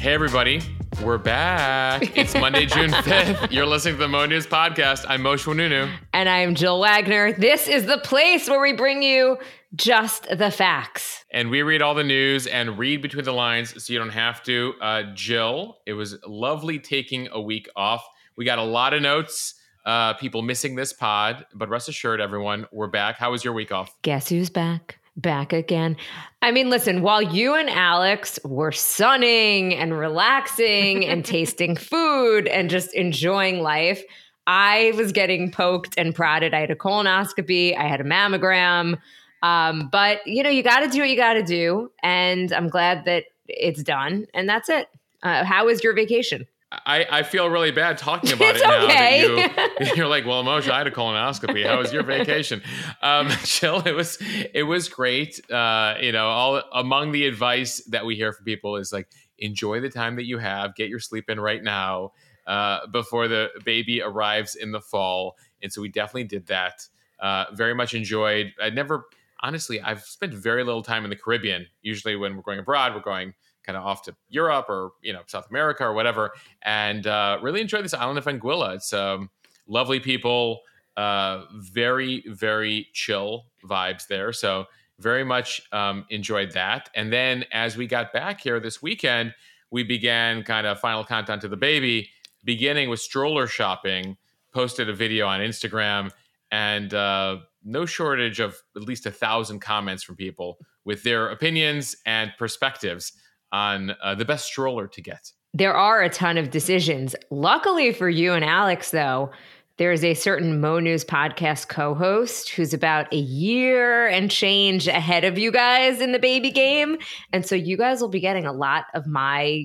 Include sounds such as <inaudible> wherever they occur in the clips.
Hey, everybody. We're back. It's Monday, <laughs> June 5th. You're listening to the Mo News Podcast. I'm Moshe Oinounou. And I'm Jill Wagner. This is the place where we bring you just the facts. And we read all the news and read between the lines so you don't have to. Uh, Jill, it was lovely taking a week off. We got a lot of notes. Uh, people missing this pod, but rest assured, everyone, we're back. How was your week off? Guess who's back? Back again. I mean, listen, while you and Alex were sunning and relaxing <laughs> and tasting food and just enjoying life, I was getting poked and prodded. I had a colonoscopy, I had a mammogram. Um, but, you know, you got to do what you got to do. And I'm glad that it's done. And that's it. Uh, how was your vacation? I, I feel really bad talking <laughs> about it's it now. Okay. That you, <laughs> are like, well, Moshe, I had a colonoscopy. How was your vacation? Um, <laughs> Jill, it was it was great. Uh, you know, all among the advice that we hear from people is like, enjoy the time that you have, get your sleep in right now uh, before the baby arrives in the fall. And so we definitely did that. Uh, very much enjoyed. I never, honestly, I've spent very little time in the Caribbean. Usually, when we're going abroad, we're going kind of off to Europe or you know South America or whatever, and uh, really enjoyed this island of Anguilla. It's um, lovely people, uh, very very chill vibes there. So very much um, enjoyed that. And then as we got back here this weekend, we began kind of final countdown to the baby, beginning with stroller shopping. Posted a video on Instagram and uh, no shortage of at least a thousand comments from people with their opinions and perspectives on uh, the best stroller to get. There are a ton of decisions. Luckily for you and Alex, though, there is a certain Mo News podcast co host who's about a year and change ahead of you guys in the baby game. And so you guys will be getting a lot of my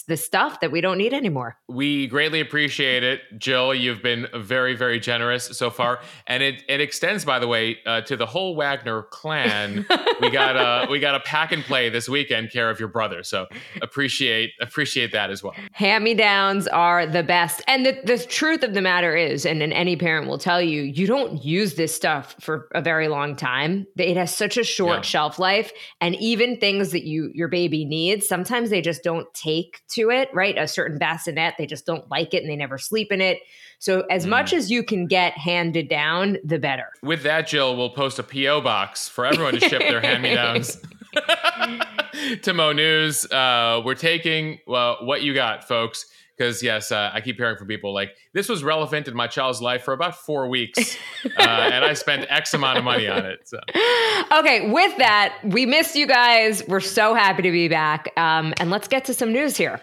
the stuff that we don't need anymore. We greatly appreciate it, Jill. You've been very, very generous so far, and it it extends, by the way, uh, to the whole Wagner clan. we got a we got a pack and play this weekend, care of your brother. So appreciate appreciate that as well. Hand me downs are the best, and the the truth of the matter is, and, and any parent will tell you, you don't use this stuff for a very long time. It has such a short yeah. shelf life, and even things that you your baby needs, sometimes they just don't take to it, right? A certain bassinet, they just don't like it and they never sleep in it. So, as mm. much as you can get handed down, the better. With that, Jill, we'll post a P.O. box for everyone to ship their hand me downs. <laughs> <laughs> to Mo News. Uh, we're taking well, what you got, folks because yes, uh, I keep hearing from people like this was relevant in my child's life for about four weeks, <laughs> uh, and I spent X amount of money on it. So. Okay, with that, we missed you guys. We're so happy to be back, um, and let's get to some news here.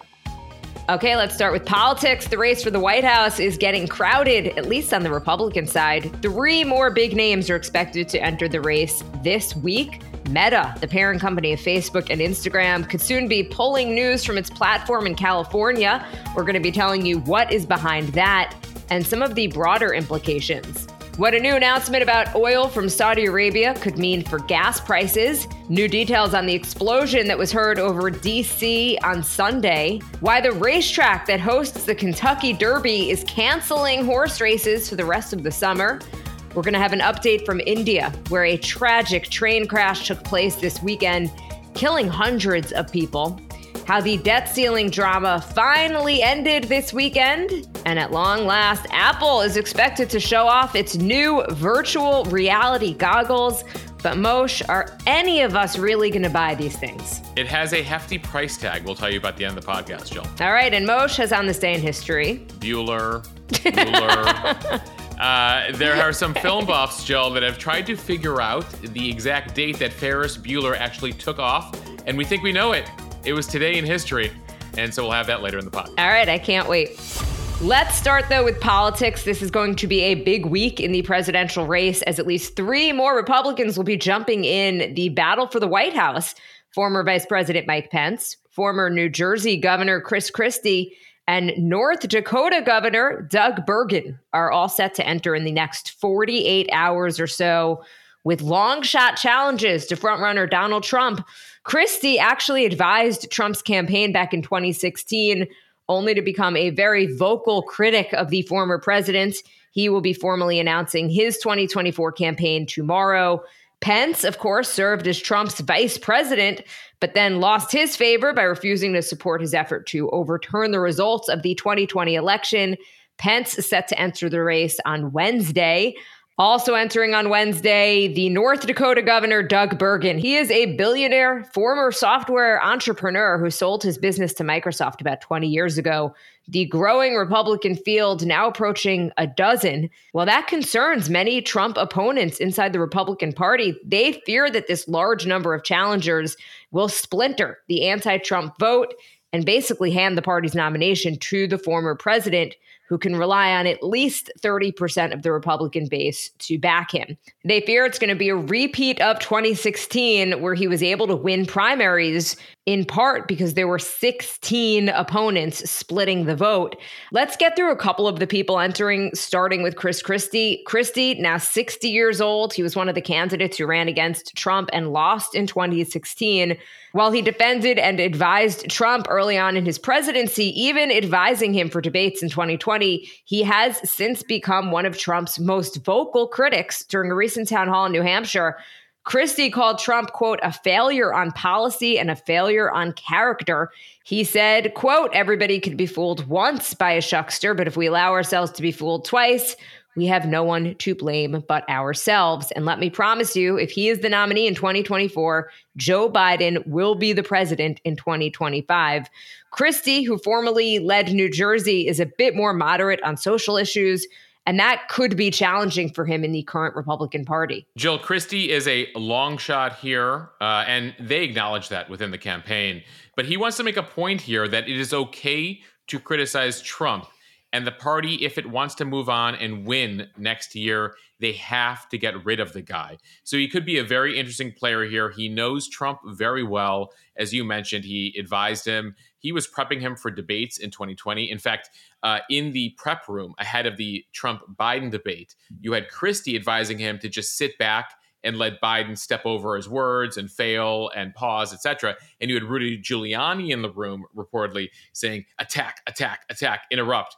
Okay, let's start with politics. The race for the White House is getting crowded, at least on the Republican side. Three more big names are expected to enter the race this week. Meta, the parent company of Facebook and Instagram, could soon be pulling news from its platform in California. We're going to be telling you what is behind that and some of the broader implications. What a new announcement about oil from Saudi Arabia could mean for gas prices. New details on the explosion that was heard over DC on Sunday. Why the racetrack that hosts the Kentucky Derby is canceling horse races for the rest of the summer. We're going to have an update from India, where a tragic train crash took place this weekend, killing hundreds of people. How the debt ceiling drama finally ended this weekend. And at long last, Apple is expected to show off its new virtual reality goggles. But Moshe, are any of us really going to buy these things? It has a hefty price tag. We'll tell you about the end of the podcast, Jill. All right, and Moshe has on this day in history. Bueller, <laughs> Bueller. Uh, there are some film buffs, Jill, that have tried to figure out the exact date that Ferris Bueller actually took off, and we think we know it. It was today in history, and so we'll have that later in the pod. All right, I can't wait. Let's start though with politics. This is going to be a big week in the presidential race, as at least three more Republicans will be jumping in the battle for the White House. Former Vice President Mike Pence, former New Jersey Governor Chris Christie, and North Dakota Governor Doug Burgum are all set to enter in the next 48 hours or so with long shot challenges to frontrunner Donald Trump. Christie actually advised Trump's campaign back in 2016, only to become a very vocal critic of the former president. He will be formally announcing his 2024 campaign tomorrow. Pence, of course, served as Trump's vice president, but then lost his favor by refusing to support his effort to overturn the results of the 2020 election. Pence is set to enter the race on Wednesday. Also entering on Wednesday, the North Dakota governor, Doug Burgum. He is a billionaire, former software entrepreneur who sold his business to Microsoft about 20 years ago. The growing Republican field now approaching a dozen. Well, that concerns many Trump opponents inside the Republican Party. They fear that this large number of challengers will splinter the anti Trump vote and basically hand the party's nomination to the former president who can rely on at least 30% of the Republican base to back him. They fear it's going to be a repeat of 2016, where he was able to win primaries in part because there were 16 opponents splitting the vote. Let's get through a couple of the people entering, starting with Chris Christie. Christie, now 60 years old, he was one of the candidates who ran against Trump and lost in 2016. While he defended and advised Trump early on in his presidency, even advising him for debates in 2020, he has since become one of Trump's most vocal critics during a recent town hall in New Hampshire Christie called Trump, quote, a failure on policy and a failure on character. He said, quote, everybody could be fooled once by a shuckster, but if we allow ourselves to be fooled twice, we have no one to blame but ourselves. And let me promise you, if he is the nominee in 2024, Joe Biden will be the president in 2025. Christie, who formerly led New Jersey, is a bit more moderate on social issues. And that could be challenging for him in the current Republican Party. Jill Christie is a long shot here, uh, and they acknowledge that within the campaign. But he wants to make a point here that it is okay to criticize Trump. And the party, if it wants to move on and win next year, they have to get rid of the guy. So he could be a very interesting player here. He knows Trump very well. As you mentioned, he advised him. He was prepping him for debates in 2020. In fact, uh, in the prep room ahead of the Trump Biden debate, you had Christie advising him to just sit back and let Biden step over his words and fail and pause, etc. And you had Rudy Giuliani in the room reportedly saying, attack, attack, attack, interrupt.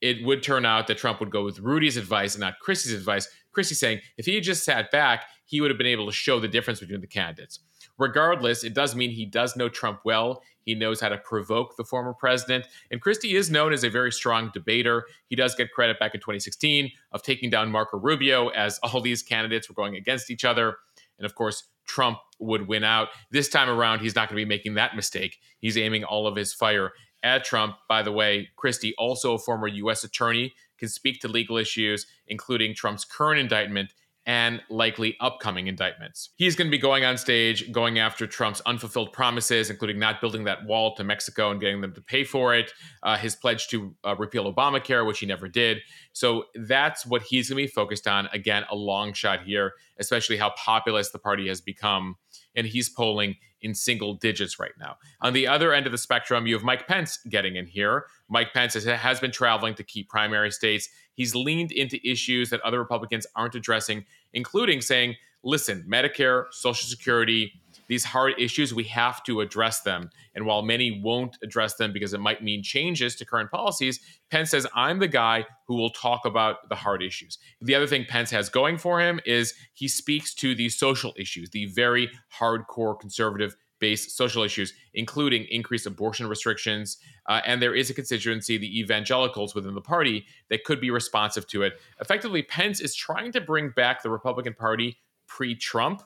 It would turn out that Trump would go with Rudy's advice and not Christie's advice. Christie saying, if he had just sat back, he would have been able to show the difference between the candidates. Regardless, it does mean he does know Trump well. He knows how to provoke the former president. And Christie is known as a very strong debater. He does get credit back in 2016 of taking down Marco Rubio as all these candidates were going against each other. And of course, Trump would win out. This time around, he's not going to be making that mistake. He's aiming all of his fire at Trump. By the way, Christie, also a former U.S. attorney, can speak to legal issues, including Trump's current indictment and likely upcoming indictments. He's going to be going on stage, going after Trump's unfulfilled promises, including not building that wall to Mexico and getting them to pay for it, uh, his pledge to uh, repeal Obamacare, which he never did. So that's what he's going to be focused on. Again, a long shot here, especially how populist the party has become. And he's polling in single digits right now. On the other end of the spectrum, you have Mike Pence getting in here. Mike Pence has been traveling to key primary states. He's leaned into issues that other Republicans aren't addressing, including saying, listen, Medicare, Social Security, these hard issues, we have to address them. And while many won't address them because it might mean changes to current policies, Pence says, I'm the guy who will talk about the hard issues. The other thing Pence has going for him is he speaks to the social issues, the very hardcore conservative social issues, including increased abortion restrictions. Uh, and there is a constituency, the evangelicals within the party, that could be responsive to it. Effectively, Pence is trying to bring back the Republican Party pre Trump,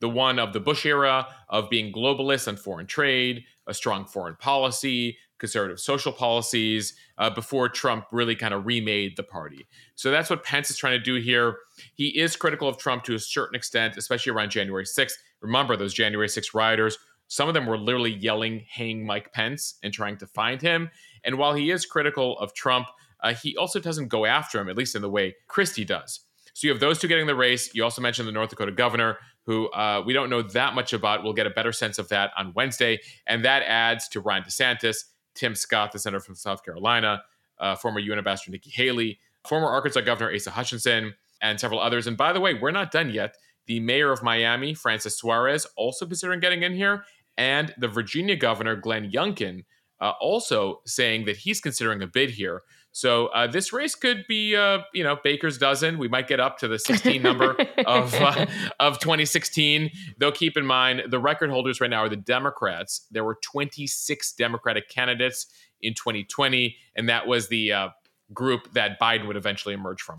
the one of the Bush era of being globalist on foreign trade, a strong foreign policy, conservative social policies, uh, before Trump really kind of remade the party. So that's what Pence is trying to do here. He is critical of Trump to a certain extent, especially around January 6th. Remember, those January 6th rioters some of them were literally yelling, hang Mike Pence and trying to find him. And while he is critical of Trump, uh, he also doesn't go after him, at least in the way Christie does. So you have those two getting the race. You also mentioned the North Dakota governor, who uh, we don't know that much about. We'll get a better sense of that on Wednesday. And that adds to Ron DeSantis, Tim Scott, the senator from South Carolina, uh, former UN ambassador Nikki Haley, former Arkansas governor Asa Hutchinson, and several others. And by the way, we're not done yet. The mayor of Miami, Francis Suarez, also considering getting in here and the Virginia governor, Glenn Youngkin, uh, also saying that he's considering a bid here. So uh, this race could be, uh, you know, Baker's dozen. We might get up to the 16 number <laughs> of uh, of 2016. Though keep in mind the record holders right now are the Democrats. There were 26 Democratic candidates in 2020, and that was the uh, group that Biden would eventually emerge from.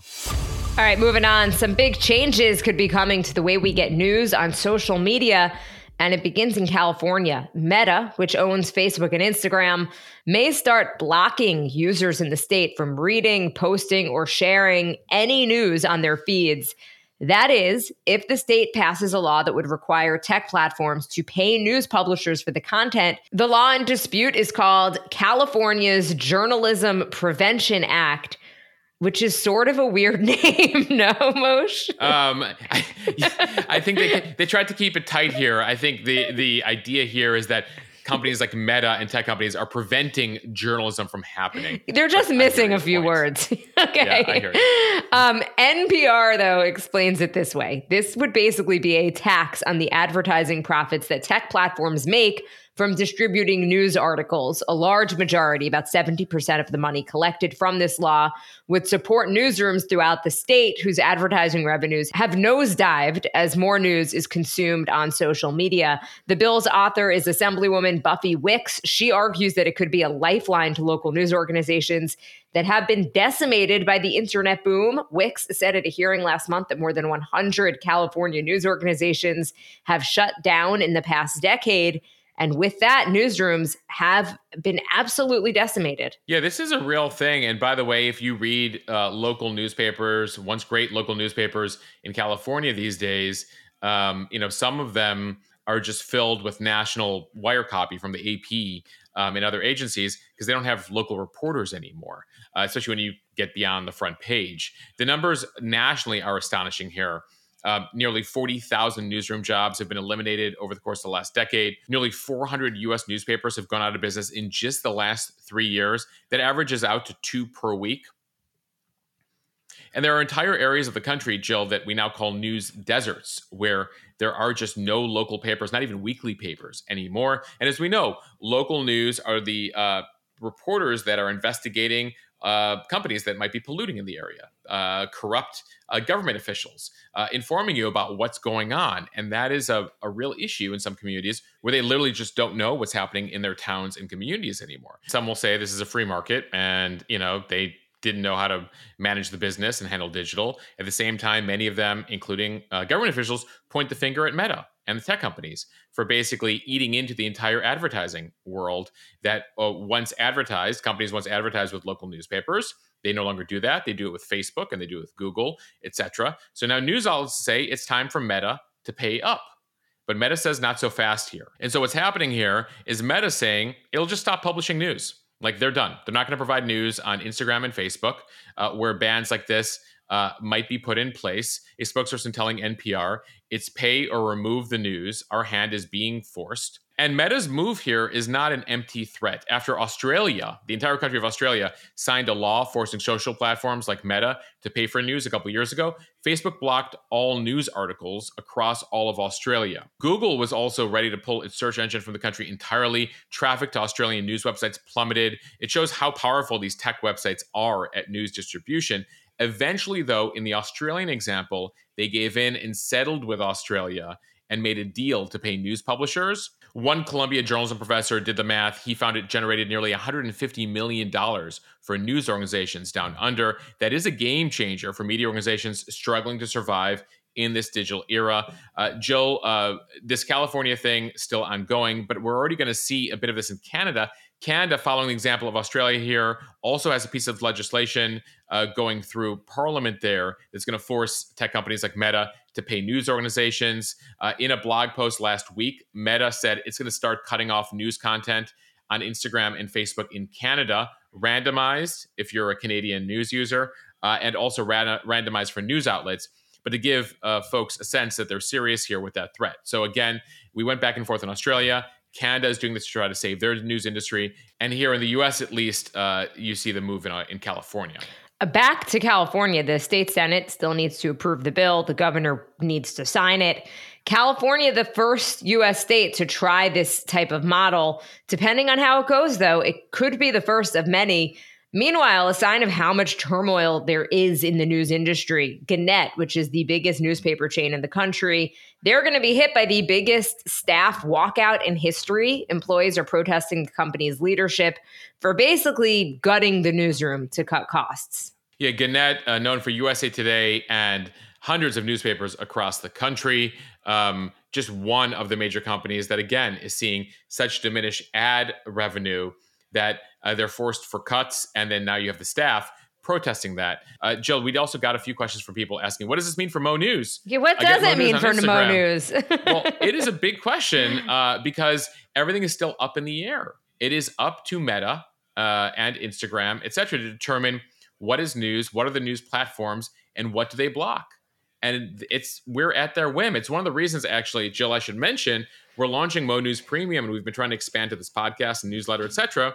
All right, moving on. Some big changes could be coming to the way we get news on social media and it begins in California. Meta, which owns Facebook and Instagram, may start blocking users in the state from reading, posting, or sharing any news on their feeds. That is, if the state passes a law that would require tech platforms to pay news publishers for the content. The law in dispute is called California's Journalism Prevention Act which is sort of a weird <laughs> name, no, Moshe? Um, I, I, think they they tried to keep it tight here. I think the the idea here is that companies like Meta and tech companies are preventing journalism from happening. They're just but missing a few point. words. <laughs> okay. Yeah, um, NPR, though, explains it this way this would basically be a tax on the advertising profits that tech platforms make from distributing news articles. A large majority, about 70% of the money collected from this law, would support newsrooms throughout the state whose advertising revenues have nosedived as more news is consumed on social media. The bill's author is Assemblywoman Buffy Wicks. She argues that it could be a lifeline to local news organizations that have been decimated by the internet boom. Wicks said at a hearing last month that more than 100 California news organizations have shut down in the past decade. And with that, newsrooms have been absolutely decimated. Yeah, this is a real thing. And by the way, if you read uh, local newspapers, once great local newspapers in California these days, um, you know, some of them are just filled with national wire copy from the AP um, and other agencies because they don't have local reporters anymore, uh, especially when you get beyond the front page. The numbers nationally are astonishing here. Uh, nearly 40,000 newsroom jobs have been eliminated over the course of the last decade. Nearly 400 U.S. newspapers have gone out of business in just the last three years. That averages out to two per week. And there are entire areas of the country, Jill, that we now call news deserts, where there are just no local papers, not even weekly papers anymore. And as we know, local news are the uh, reporters that are investigating uh, companies that might be polluting in the area, uh, corrupt uh, government officials, uh, informing you about what's going on. And that is a, a real issue in some communities where they literally just don't know what's happening in their towns and communities anymore. Some will say this is a free market and, you know, they didn't know how to manage the business and handle digital. At the same time, many of them, including uh, government officials, point the finger at Meta and the tech companies for basically eating into the entire advertising world that uh, once advertised, companies once advertised with local newspapers. They no longer do that. They do it with Facebook and they do it with Google, etc. So now news outlets say it's time for Meta to pay up. But Meta says not so fast here. And so what's happening here is Meta saying it'll just stop publishing news. Like they're done. They're not going to provide news on Instagram and Facebook, uh, where bans like this uh, might be put in place. A spokesperson telling NPR, it's pay or remove the news. Our hand is being forced. And Meta's move here is not an empty threat. After Australia, the entire country of Australia, signed a law forcing social platforms like Meta to pay for news a couple years ago, Facebook blocked all news articles across all of Australia. Google was also ready to pull its search engine from the country entirely. Traffic to Australian news websites plummeted. It shows how powerful these tech websites are at news distribution. Eventually, though, in the Australian example, they gave in and settled with Australia and made a deal to pay news publishers. One Columbia journalism professor did the math. He found it generated nearly $150 million for news organizations down under. That is a game changer for media organizations struggling to survive in this digital era. Uh, Joe, uh, this California thing still ongoing, but we're already going to see a bit of this in Canada. Canada, following the example of Australia here, also has a piece of legislation uh, going through Parliament there that's going to force tech companies like Meta to pay news organizations. Uh, in a blog post last week, Meta said it's going to start cutting off news content on Instagram and Facebook in Canada, randomized if you're a Canadian news user, uh, and also randomized for news outlets but to give uh, folks a sense that they're serious here with that threat. So again, we went back and forth in Australia. Canada is doing this to try to save their news industry, and here in the U.S., at least, uh, you see the move in, uh, in California. Uh, back to California, the state senate still needs to approve the bill. The governor needs to sign it. California, the first U.S. state to try this type of model. Depending on how it goes, though, it could be the first of many. Meanwhile, a sign of how much turmoil there is in the news industry, Gannett, which is the biggest newspaper chain in the country, they're going to be hit by the biggest staff walkout in history. Employees are protesting the company's leadership for basically gutting the newsroom to cut costs. Yeah, Gannett, uh, known for USA Today and hundreds of newspapers across the country. Um, just one of the major companies that, again, is seeing such diminished ad revenue that uh, they're forced for cuts, and then now you have the staff protesting that. Uh, Jill, we'd also got a few questions from people asking, what does this mean for Mo News? Yeah, what does it mean for Mo News? <laughs> well, it is a big question uh, because everything is still up in the air. It is up to Meta uh, and Instagram, et cetera, to determine what is news, what are the news platforms, and what do they block. And it's we're at their whim. It's one of the reasons, actually, Jill, I should mention, we're launching Mo News Premium, and we've been trying to expand to this podcast and newsletter, et cetera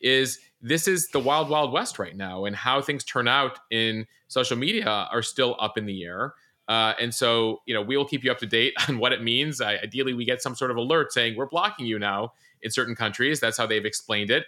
is this is the wild wild west right now and how things turn out in social media are still up in the air. Uh, and so you know we will keep you up to date <laughs> on what it means. I, ideally we get some sort of alert saying we're blocking you now in certain countries. That's how they've explained it.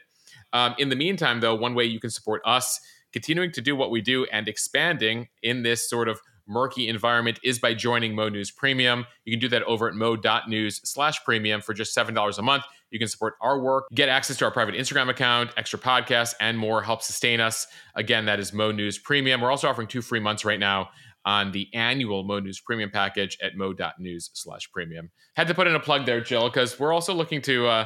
Um, in the meantime though one way you can support us continuing to do what we do and expanding in this sort of murky environment is by joining Mo News Premium. You can do that over at mo.news slash premium for just $7 a month. You can support our work, get access to our private Instagram account, extra podcasts, and more, help sustain us. Again, that is Mo News Premium. We're also offering two free months right now on the annual Mo News Premium package at mo.news slash premium. Had to put in a plug there, Jill, because we're also looking to uh,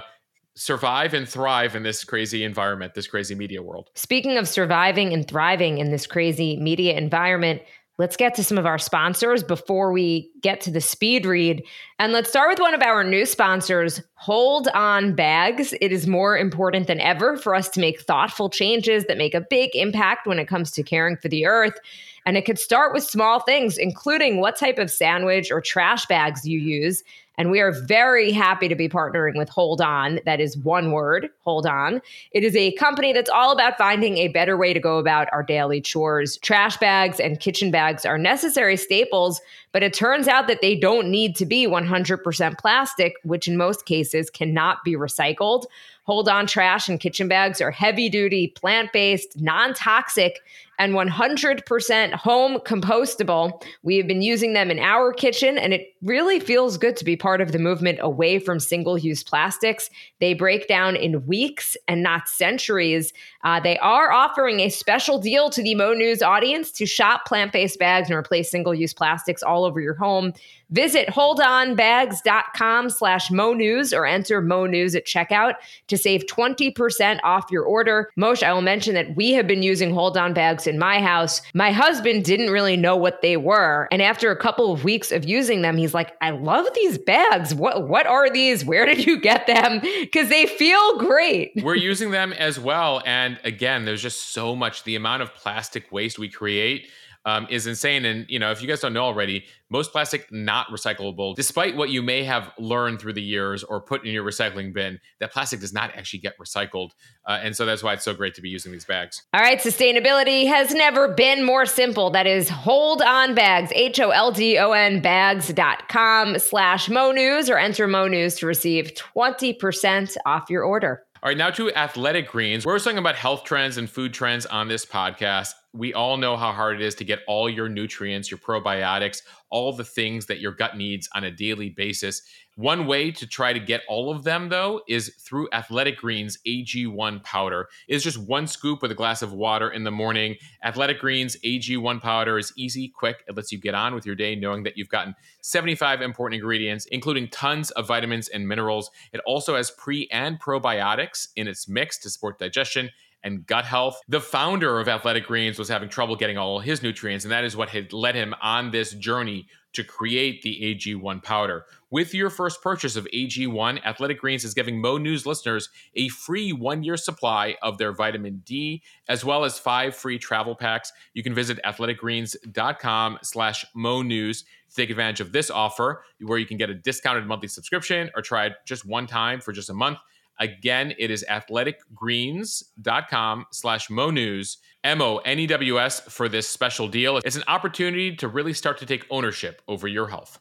survive and thrive in this crazy environment, this crazy media world. Speaking of surviving and thriving in this crazy media environment, Let's get to some of our sponsors before we get to the speed read. And let's start with one of our new sponsors, HoldOn Bags. It is more important than ever for us to make thoughtful changes that make a big impact when it comes to caring for the earth. And it could start with small things, including what type of sandwich or trash bags you use. And we are very happy to be partnering with HoldOn. That is one word, HoldOn. It is a company that's all about finding a better way to go about our daily chores. Trash bags and kitchen bags are necessary staples, but it turns out that they don't need to be 100% plastic, which in most cases cannot be recycled. HoldOn trash and kitchen bags are heavy duty, plant based, non toxic, and 100% home compostable. We have been using them in our kitchen, and it really feels good to be part of the movement away from single use plastics. They break down in weeks and not centuries. Uh, they are offering a special deal to the Mo News audience to shop plant based bags and replace single use plastics all over your home. Visit holdonbags.com slash Mo News or enter Mo News at checkout to save 20% off your order. Moshe, I will mention that we have been using HoldOn bags in my house. My husband didn't really know what they were. And after a couple of weeks of using them, he's like, I love these bags. What what are these? Where did you get them? <laughs> Because they feel great. <laughs> We're using them as well. And again, there's just so much the amount of plastic waste we create um, is insane. And you know, if you guys don't know already, most plastic not recyclable. Despite what you may have learned through the years or put in your recycling bin, that plastic does not actually get recycled, uh, and so that's why it's so great to be using these bags. All right, sustainability has never been more simple. That is HoldOn Bags, H O L D O N Bags.com slash Mo News or enter Mo News to receive twenty percent off your order. All right, now to athletic greens. We're talking about health trends and food trends on this podcast. We all know how hard it is to get all your nutrients, your probiotics, all the things that your gut needs on a daily basis. One way to try to get all of them, though, is through Athletic Greens AG1 powder. It's just one scoop with a glass of water in the morning. Athletic Greens AG1 powder is easy, quick. It lets you get on with your day knowing that you've gotten 75 important ingredients, including tons of vitamins and minerals. It also has pre and probiotics in its mix to support digestion and gut health. The founder of Athletic Greens was having trouble getting all his nutrients, and that is what had led him on this journey to create the AG1 powder. With your first purchase of AG1, Athletic Greens is giving Mo News listeners a free one-year supply of their vitamin D, as well as five free travel packs. You can visit athleticgreens.com slash Mo News to take advantage of this offer, where you can get a discounted monthly subscription or try it just one time for just a month. Again, it is athleticgreens.com slash Mo News, M O N E W S for this special deal. It's an opportunity to really start to take ownership over your health.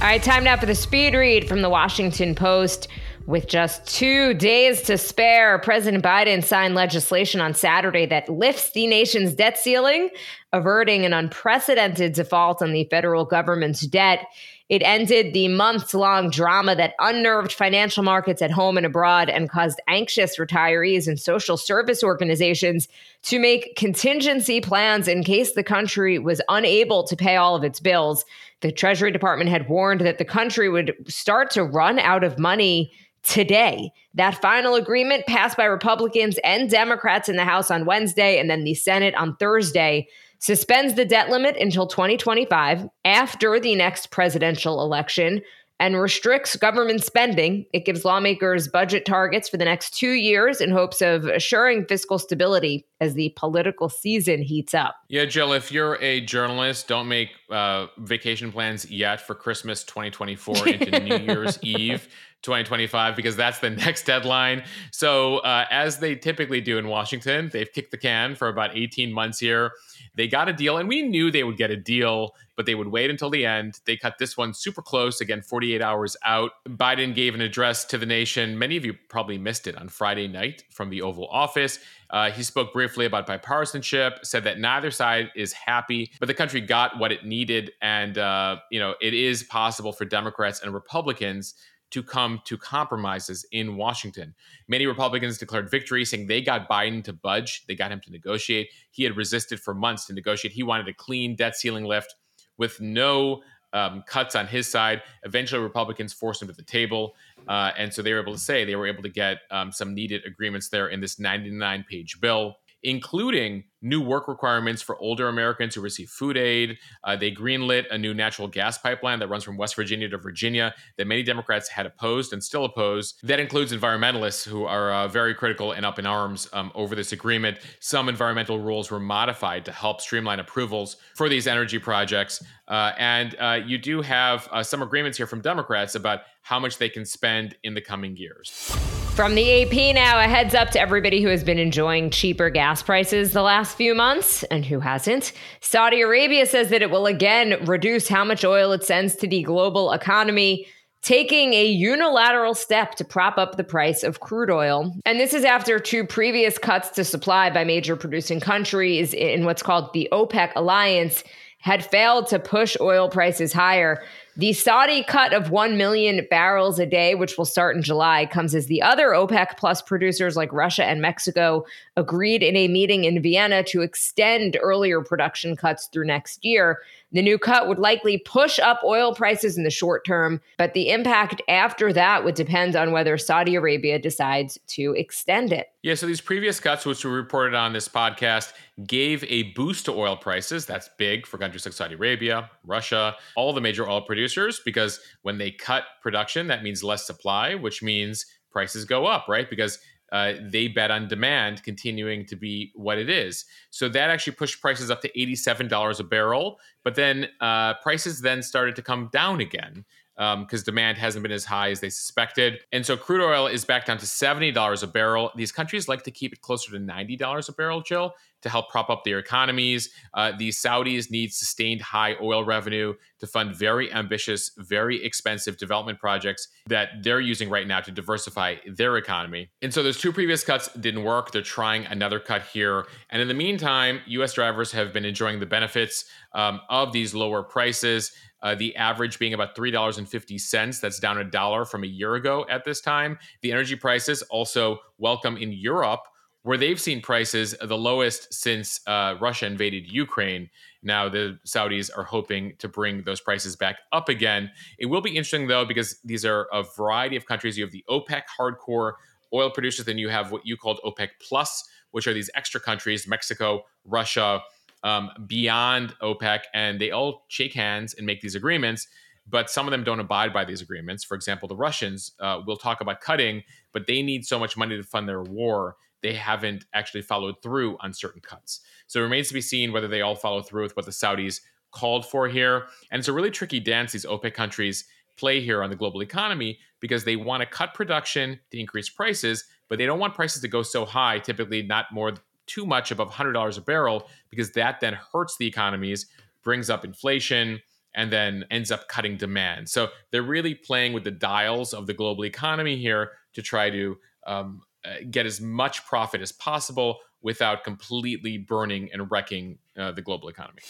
All right, time now for the speed read from the Washington Post. With just two days to spare, President Biden signed legislation on Saturday that lifts the nation's debt ceiling, averting an unprecedented default on the federal government's debt. It ended the months long drama that unnerved financial markets at home and abroad and caused anxious retirees and social service organizations to make contingency plans in case the country was unable to pay all of its bills. The Treasury Department had warned that the country would start to run out of money today. That final agreement passed by Republicans and Democrats in the House on Wednesday and then the Senate on Thursday suspends the debt limit until 2025 after the next presidential election and restricts government spending. It gives lawmakers budget targets for the next two years in hopes of assuring fiscal stability as the political season heats up. Yeah, Jill, if you're a journalist, don't make uh, vacation plans yet for Christmas 2024 into New <laughs> Year's Eve. 2025 because that's the <laughs> next deadline. So, uh, as they typically do in Washington, they've kicked the can for about 18 months here. They got a deal, and we knew they would get a deal, but they would wait until the end. They cut this one super close, again, 48 hours out. Biden gave an address to the nation. Many of you probably missed it on Friday night from the Oval Office. Uh, he spoke briefly about bipartisanship, said that neither side is happy, but the country got what it needed. And, uh, you know, it is possible for Democrats and Republicans to come to compromises in Washington. Many Republicans declared victory, saying they got Biden to budge, they got him to negotiate. He had resisted for months to negotiate. He wanted a clean debt ceiling lift with no um, cuts on his side. Eventually, Republicans forced him to the table. Uh, and so they were able to say they were able to get um, some needed agreements there in this 99 page bill including new work requirements for older Americans who receive food aid. Uh, they greenlit a new natural gas pipeline that runs from West Virginia to Virginia that many Democrats had opposed and still oppose. That includes environmentalists who are uh, very critical and up in arms um, over this agreement. Some environmental rules were modified to help streamline approvals for these energy projects. Uh, and uh, you do have uh, some agreements here from Democrats about how much they can spend in the coming years. From the AP now, a heads up to everybody who has been enjoying cheaper gas prices the last few months and who hasn't. Saudi Arabia says that it will again reduce how much oil it sends to the global economy, taking a unilateral step to prop up the price of crude oil. And this is after two previous cuts to supply by major producing countries in what's called the OPEC alliance had failed to push oil prices higher. The Saudi cut of 1 million barrels a day, which will start in July, comes as the other OPEC plus producers like Russia and Mexico agreed in a meeting in Vienna to extend earlier production cuts through next year. The new cut would likely push up oil prices in the short term, but the impact after that would depend on whether Saudi Arabia decides to extend it. Yeah, so these previous cuts, which we reported on this podcast, gave a boost to oil prices. That's big for countries like Saudi Arabia, Russia, all the major oil producers, because when they cut production, that means less supply, which means prices go up, right? Because uh, they bet on demand continuing to be what it is. So that actually pushed prices up to $87 a barrel. But then uh, prices then started to come down again because um, demand hasn't been as high as they suspected. And so crude oil is back down to $70 a barrel. These countries like to keep it closer to $90 a barrel, Jill, to help prop up their economies. Uh, Saudis need sustained high oil revenue to fund very ambitious, very expensive development projects that they're using right now to diversify their economy. And so those two previous cuts didn't work. They're trying another cut here. And in the meantime, US drivers have been enjoying the benefits um, of these lower prices. Uh, the average being about $3.50. That's down a dollar from a year ago at this time. The energy prices also welcome in Europe where they've seen prices the lowest since uh, Russia invaded Ukraine. Now, the Saudis are hoping to bring those prices back up again. It will be interesting, though, because these are a variety of countries. You have the OPEC hardcore oil producers, then you have what you called OPEC Plus, which are these extra countries Mexico, Russia, um, beyond OPEC, and they all shake hands and make these agreements. But some of them don't abide by these agreements. For example, the Russians uh, will talk about cutting, but they need so much money to fund their war they haven't actually followed through on certain cuts. So it remains to be seen whether they all follow through with what the Saudis called for here. And it's a really tricky dance these OPEC countries play here on the global economy because they want to cut production to increase prices, but they don't want prices to go so high, typically not more too much above $100 a barrel, because that then hurts the economies, brings up inflation, and then ends up cutting demand. So they're really playing with the dials of the global economy here to try to um, uh, get as much profit as possible without completely burning and wrecking uh, the global economy.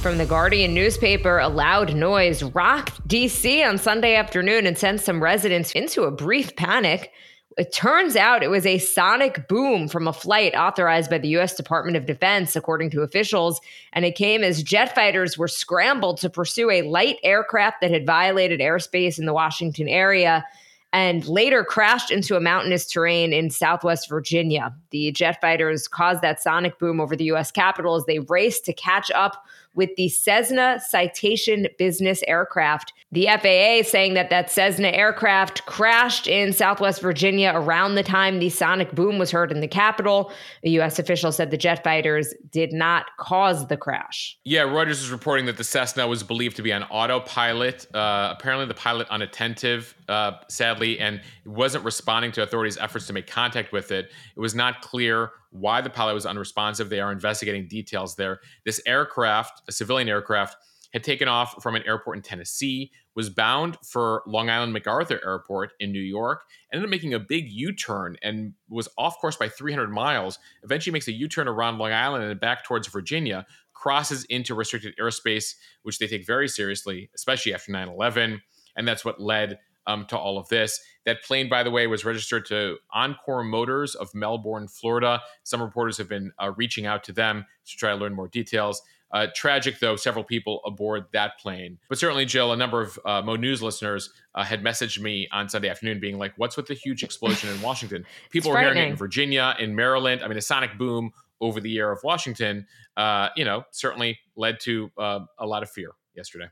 From the Guardian newspaper, a loud noise rocked DC on Sunday afternoon and sent some residents into a brief panic. It turns out it was a sonic boom from a flight authorized by the U.S. Department of Defense, according to officials. And it came as jet fighters were scrambled to pursue a light aircraft that had violated airspace in the Washington area and later crashed into a mountainous terrain in southwest Virginia. The jet fighters caused that sonic boom over the U.S. Capitol as they raced to catch up with the Cessna Citation business aircraft. The FAA saying that that Cessna aircraft crashed in Southwest Virginia around the time the sonic boom was heard in the Capitol. A U.S. official said the jet fighters did not cause the crash. Yeah, Reuters is reporting that the Cessna was believed to be on autopilot. Uh, apparently, the pilot unattentive, uh, sadly, and wasn't responding to authorities' efforts to make contact with it. It was not clear why the pilot was unresponsive. They are investigating details there. This aircraft, a civilian aircraft, had taken off from an airport in Tennessee, was bound for Long Island MacArthur Airport in New York, ended up making a big U turn and was off course by 300 miles. Eventually makes a U turn around Long Island and back towards Virginia, crosses into restricted airspace, which they take very seriously, especially after 9 11. And that's what led um, to all of this. That plane, by the way, was registered to Encore Motors of Melbourne, Florida. Some reporters have been uh, reaching out to them to try to learn more details. Uh, tragic, though, several people aboard that plane. But certainly, Jill, a number of uh, Mo News listeners uh, had messaged me on Sunday afternoon being like, What's with the huge explosion in Washington? <laughs> People were hearing it in Virginia, in Maryland. I mean, a sonic boom over the air of Washington, uh, you know, certainly led to uh, a lot of fear yesterday.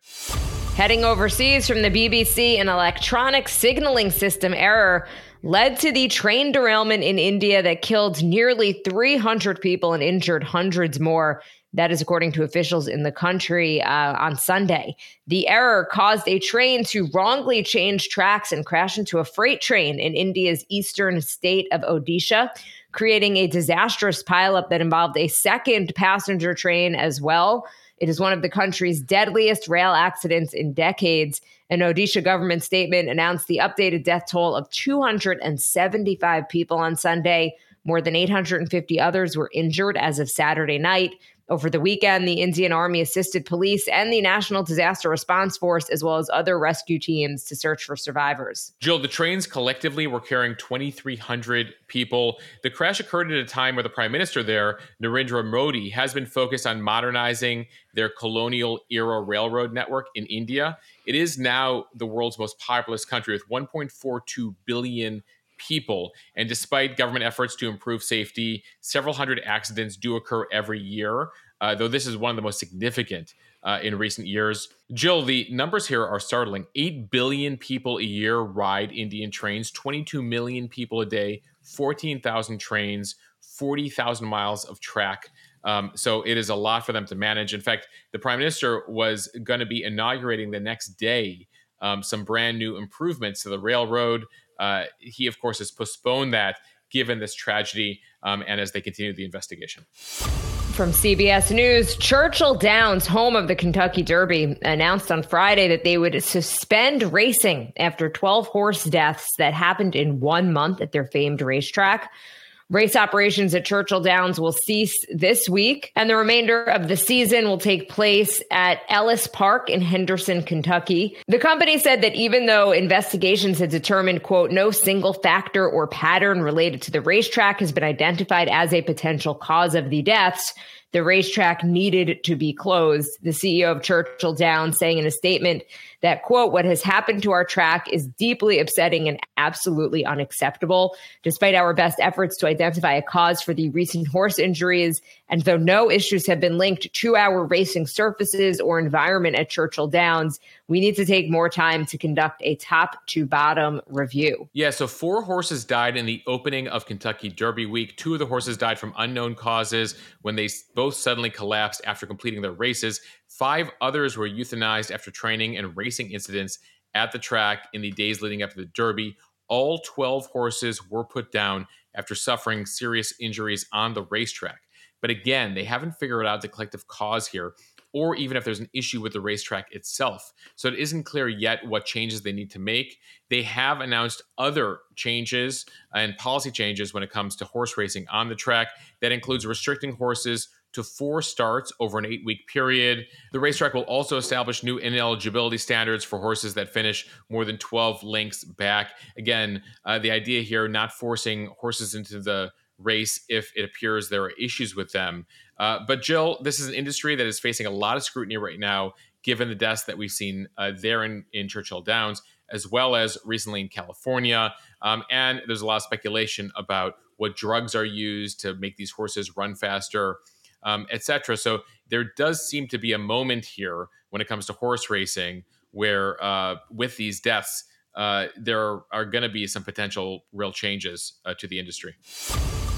Heading overseas from the BBC, an electronic signaling system error led to the train derailment in India that killed nearly 300 people and injured hundreds more. That is according to officials in the country uh, on Sunday. The error caused a train to wrongly change tracks and crash into a freight train in India's eastern state of Odisha, creating a disastrous pileup that involved a second passenger train as well. It is one of the country's deadliest rail accidents in decades. An Odisha government statement announced the updated death toll of 275 people on Sunday. More than 850 others were injured as of Saturday night. Over the weekend, the Indian Army assisted police and the National Disaster Response Force, as well as other rescue teams, to search for survivors. Jill, the trains collectively were carrying 2,300 people. The crash occurred at a time where the prime minister there, Narendra Modi, has been focused on modernizing their colonial era railroad network in India. It is now the world's most populous country with 1.42 billion people. And despite government efforts to improve safety, several hundred accidents do occur every year, uh, though this is one of the most significant uh, in recent years. Jill, the numbers here are startling. 8 billion people a year ride Indian trains, 22 million people a day, 14,000 trains, 40,000 miles of track. Um, so it is a lot for them to manage. In fact, the prime minister was going to be inaugurating the next day um, some brand new improvements to the railroad. Uh, he, of course, has postponed that given this tragedy um, and as they continue the investigation. From CBS News, Churchill Downs, home of the Kentucky Derby, announced on Friday that they would suspend racing after 12 horse deaths that happened in one month at their famed racetrack. Race operations at Churchill Downs will cease this week, and the remainder of the season will take place at Ellis Park in Henderson, Kentucky. The company said that even though investigations had determined, quote, no single factor or pattern related to the racetrack has been identified as a potential cause of the deaths, the racetrack needed to be closed. The CEO of Churchill Downs saying in a statement that, quote, what has happened to our track is deeply upsetting and absolutely unacceptable. Despite our best efforts to identify a cause for the recent horse injuries, and though no issues have been linked to our racing surfaces or environment at Churchill Downs, we need to take more time to conduct a top to bottom review. Yeah, so four horses died in the opening of Kentucky Derby week. Two of the horses died from unknown causes when they both suddenly collapsed after completing their races. Five others were euthanized after training and racing incidents at the track in the days leading up to the Derby. All 12 horses were put down after suffering serious injuries on the racetrack. But again, they haven't figured out the collective cause here or even if there's an issue with the racetrack itself. So it isn't clear yet what changes they need to make. They have announced other changes and policy changes when it comes to horse racing on the track. That includes restricting horses to four starts over an eight week period. The racetrack will also establish new ineligibility standards for horses that finish more than 12 lengths back. Again, uh, the idea here not forcing horses into the race if it appears there are issues with them. Uh, but Jill, this is an industry that is facing a lot of scrutiny right now, given the deaths that we've seen uh, there in, in Churchill Downs, as well as recently in California. Um, and there's a lot of speculation about what drugs are used to make these horses run faster um, etc. So there does seem to be a moment here when it comes to horse racing where, uh, with these deaths, uh, there are going to be some potential real changes uh, to the industry.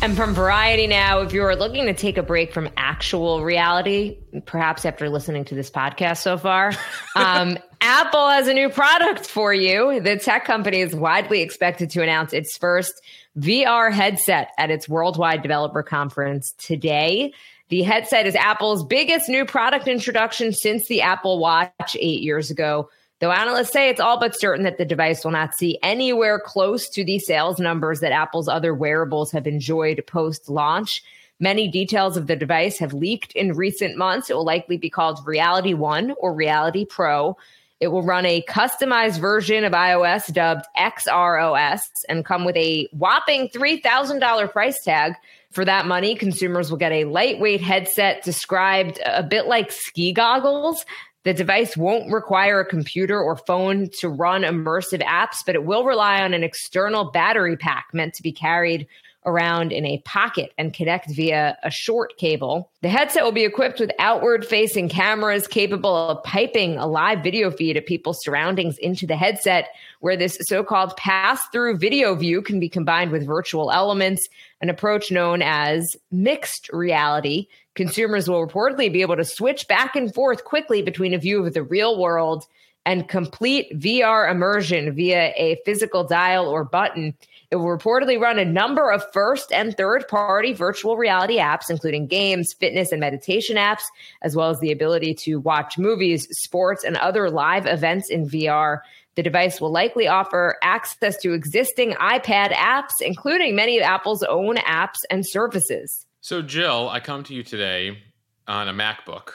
And from Variety now, if you're looking to take a break from actual reality, perhaps after listening to this podcast so far, <laughs> um, Apple has a new product for you. The tech company is widely expected to announce its first VR headset at its worldwide developer conference today. The headset is Apple's biggest new product introduction since the Apple Watch eight years ago. Though analysts say it's all but certain that the device will not see anywhere close to the sales numbers that Apple's other wearables have enjoyed post launch. Many details of the device have leaked in recent months. It will likely be called Reality One or Reality Pro. It will run a customized version of iOS dubbed XROS and come with a whopping $3,000 price tag. For that money, consumers will get a lightweight headset described a bit like ski goggles. The device won't require a computer or phone to run immersive apps, but it will rely on an external battery pack meant to be carried around in a pocket and connect via a short cable. The headset will be equipped with outward facing cameras capable of piping a live video feed of people's surroundings into the headset, where this so called pass through video view can be combined with virtual elements, an approach known as mixed reality. Consumers will reportedly be able to switch back and forth quickly between a view of the real world and complete VR immersion via a physical dial or button. It will reportedly run a number of first and third party virtual reality apps, including games, fitness, and meditation apps, as well as the ability to watch movies, sports, and other live events in VR. The device will likely offer access to existing iPad apps, including many of Apple's own apps and services. So, Jill, I come to you today on a MacBook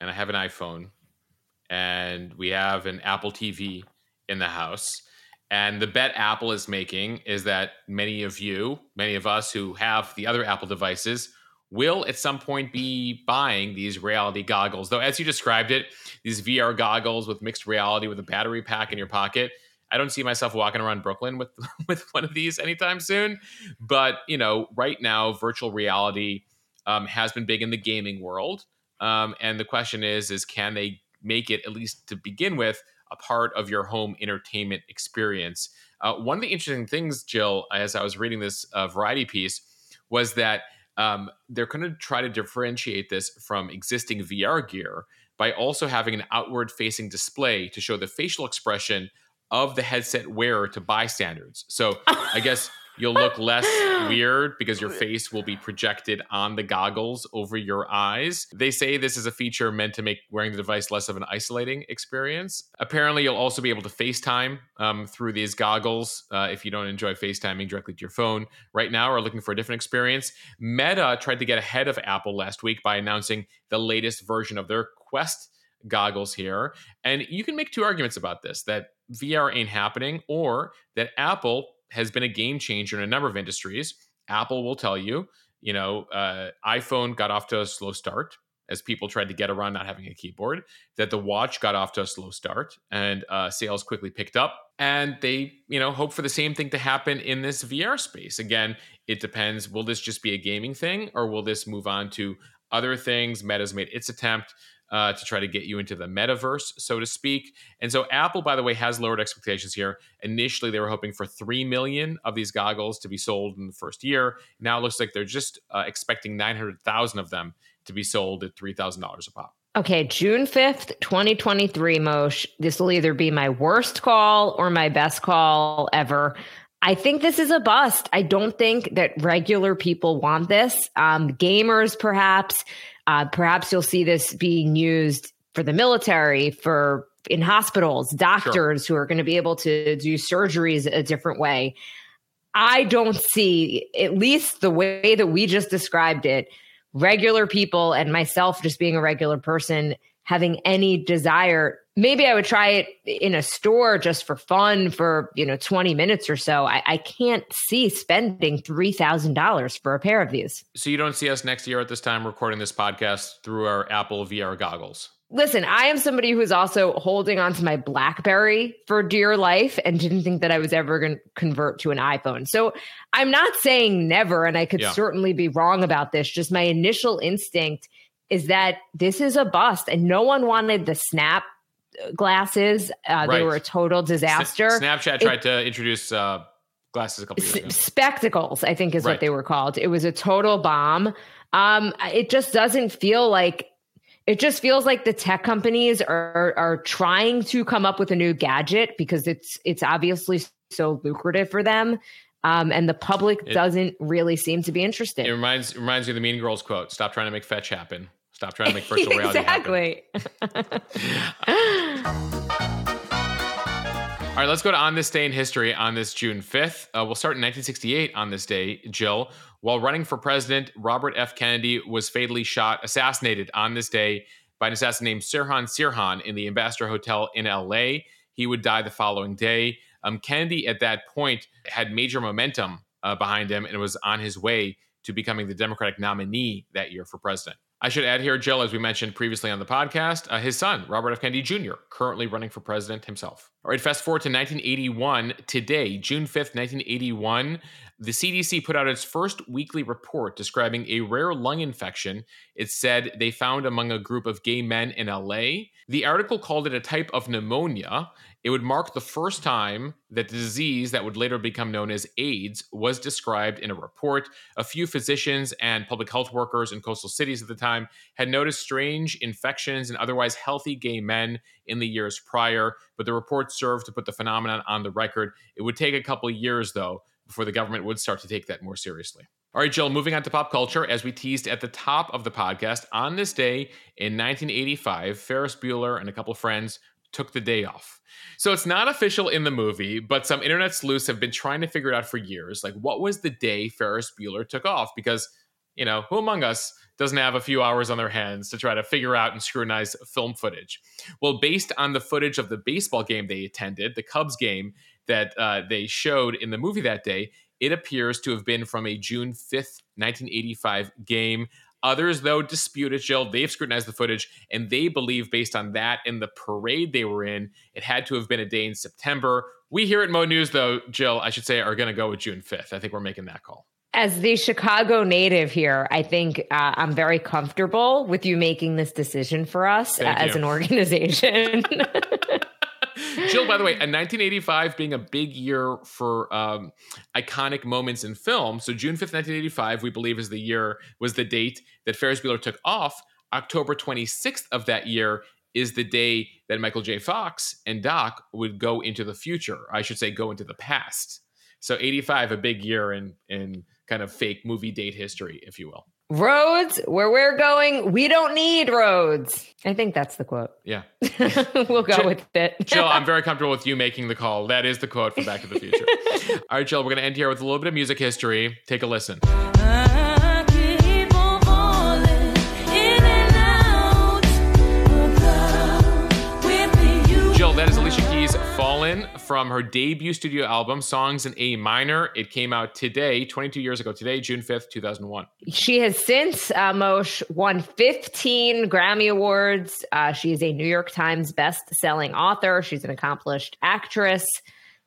and I have an iPhone, and we have an Apple TV in the house. And the bet Apple is making is that many of you, many of us who have the other Apple devices, will at some point be buying these reality goggles. Though, as you described it, these VR goggles with mixed reality with a battery pack in your pocket. I don't see myself walking around Brooklyn with <laughs> with one of these anytime soon. But you know, right now, virtual reality um, has been big in the gaming world, um, and the question is, is can they make it at least to begin with a part of your home entertainment experience. Uh, one of the interesting things, Jill, as I was reading this uh, variety piece, was that um, they're going to try to differentiate this from existing VR gear by also having an outward facing display to show the facial expression of the headset wearer to bystanders. So I <laughs> guess You'll look less <laughs> weird because your face will be projected on the goggles over your eyes. They say this is a feature meant to make wearing the device less of an isolating experience. Apparently, you'll also be able to FaceTime um, through these goggles uh, if you don't enjoy FaceTiming directly to your phone right now or looking for a different experience. Meta tried to get ahead of Apple last week by announcing the latest version of their Quest goggles here. And you can make two arguments about this that VR ain't happening or that Apple has been a game changer in a number of industries. Apple will tell you, you know, uh, iPhone got off to a slow start as people tried to get around not having a keyboard. That the watch got off to a slow start and uh, sales quickly picked up. And they, you know, hope for the same thing to happen in this VR space. Again, it depends. Will this just be a gaming thing or will this move on to other things? Meta's made its attempt uh, to try to get you into the metaverse, so to speak. And so Apple, by the way, has lowered expectations here. Initially, they were hoping for 3 million of these goggles to be sold in the first year. Now it looks like they're just uh, expecting 900,000 of them to be sold at $3,000 a pop. Okay, June 5th, 2023, Mosh. This will either be my worst call or my best call ever. I think this is a bust. I don't think that regular people want this. Um, gamers, perhaps, uh, perhaps you'll see this being used for the military, for in hospitals, doctors sure. who are going to be able to do surgeries a different way. I don't see, at least the way that we just described it, regular people and myself just being a regular person having any desire maybe I would try it in a store just for fun for, you know, 20 minutes or so. I, I can't see spending $3,000 for a pair of these. So you don't see us next year at this time recording this podcast through our Apple VR goggles? Listen, I am somebody who's also holding on to my Blackberry for dear life and didn't think that I was ever going to convert to an iPhone. So I'm not saying never, and I could yeah. certainly be wrong about this. Just my initial instinct is that this is a bust and no one wanted the snap glasses. Uh, right. They were a total disaster. Snapchat tried to introduce uh, glasses a couple years ago. Spectacles, I think, is right. what they were called. It was a total bomb. Um, it just doesn't feel like. It just feels like the tech companies are are trying to come up with a new gadget because it's it's obviously so lucrative for them. Um, and the public it, doesn't really seem to be interested. It reminds reminds me of the Mean Girls quote: "Stop trying to make fetch happen." Stop trying to make <laughs> virtual reality exactly. <laughs> All right, let's go to On This Day in History on this June 5th. Uh, we'll start in 1968 on this day, Jill. While running for president, Robert F. Kennedy was fatally shot, assassinated on this day by an assassin named Sirhan Sirhan in the Ambassador Hotel in LA. He would die the following day. Um, Kennedy, at that point, had major momentum uh, behind him and was on his way to becoming the Democratic nominee that year for president. I should add here, Jill, as we mentioned previously on the podcast, uh, his son, Robert F. Kennedy Jr., currently running for president himself. All right, fast forward to 1981. Today, June 5th, 1981, the CDC put out its first weekly report describing a rare lung infection. It said they found among a group of gay men in LA. The article called it a type of pneumonia, it would mark the first time that the disease that would later become known as AIDS was described in a report. A few physicians and public health workers in coastal cities at the time had noticed strange infections in otherwise healthy gay men in the years prior, but the report served to put the phenomenon on the record. It would take a couple years, though, before the government would start to take that more seriously. All right, Jill, moving on to pop culture. As we teased at the top of the podcast, on this day in 1985, Ferris Bueller and a couple of friends took the day off. So it's not official in the movie, but some internet sleuths have been trying to figure it out for years. Like, what was the day Ferris Bueller took off? Because, you know, who among us doesn't have a few hours on their hands to try to figure out and scrutinize film footage? Well, based on the footage of the baseball game they attended, the Cubs game that uh, they showed in the movie that day, it appears to have been from a June 5th, 1985 game. Others, though, dispute it, Jill. They've scrutinized the footage and they believe, based on that and the parade they were in, it had to have been a day in September. We here at Mo News, though, Jill, I should say, are going to go with June 5th. I think we're making that call. As the Chicago native here, I think uh, I'm very comfortable with you making this decision for us uh, as an organization. <laughs> <laughs> Jill, by the way, in 1985 being a big year for um, iconic moments in film. So June 5th, 1985, we believe is the year was the date that Ferris Bueller took off. October 26th of that year is the day that Michael J. Fox and Doc would go into the future. I should say, go into the past. So 85, a big year in in kind of fake movie date history, if you will. Roads, where we're going, we don't need roads. I think that's the quote. Yeah. <laughs> we'll go Jill, with it. <laughs> Jill, I'm very comfortable with you making the call. That is the quote from Back to the Future. <laughs> All right, Jill, we're going to end here with a little bit of music history. Take a listen. From her debut studio album, Songs in A Minor. It came out today, 22 years ago, today, June 5th, 2001. She has since, uh, Moshe, won 15 Grammy Awards. Uh, she is a New York Times best-selling author. She's an accomplished actress.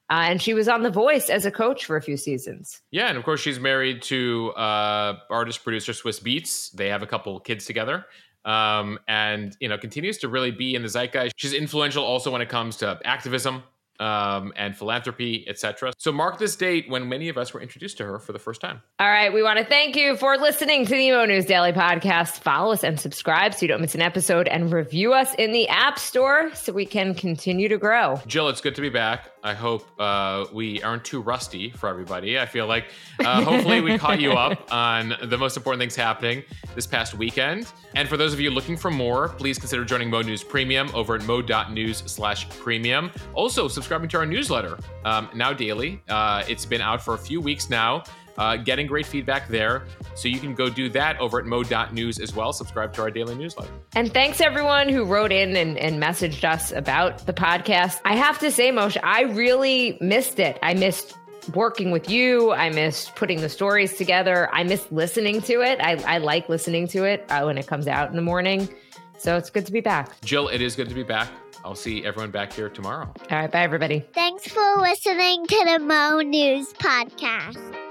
Uh, and she was on The Voice as a coach for a few seasons. Yeah, and of course she's married to uh, artist producer Swizz Beatz. They have a couple kids together um, and you know continues to really be in the zeitgeist. She's influential also when it comes to activism um, and philanthropy, etc. So mark this date when many of us were introduced to her for the first time. All right, we want to thank you for listening to the Mo News Daily Podcast. Follow us and subscribe so you don't miss an episode, and review us in the App Store so we can continue to grow. Jill, it's good to be back. I hope uh, we aren't too rusty for everybody. I feel like uh, hopefully we caught you up <laughs> on the most important things happening this past weekend. And for those of you looking for more, please consider joining Mo News Premium over at mo.news slash premium. Also, subscribing to our newsletter um, now daily. Uh, it's been out for a few weeks now uh, getting great feedback there. So you can go do that over at mo.news as well. Subscribe to our daily newsletter. And thanks everyone who wrote in and, and messaged us about the podcast. I have to say, Moshe, I really missed it. I missed working with you. I missed putting the stories together. I missed listening to it. I, I like listening to it uh, when it comes out in the morning. So it's good to be back. Jill, it is good to be back. I'll see everyone back here tomorrow. All right. Bye, everybody. Thanks for listening to the Mo News Podcast.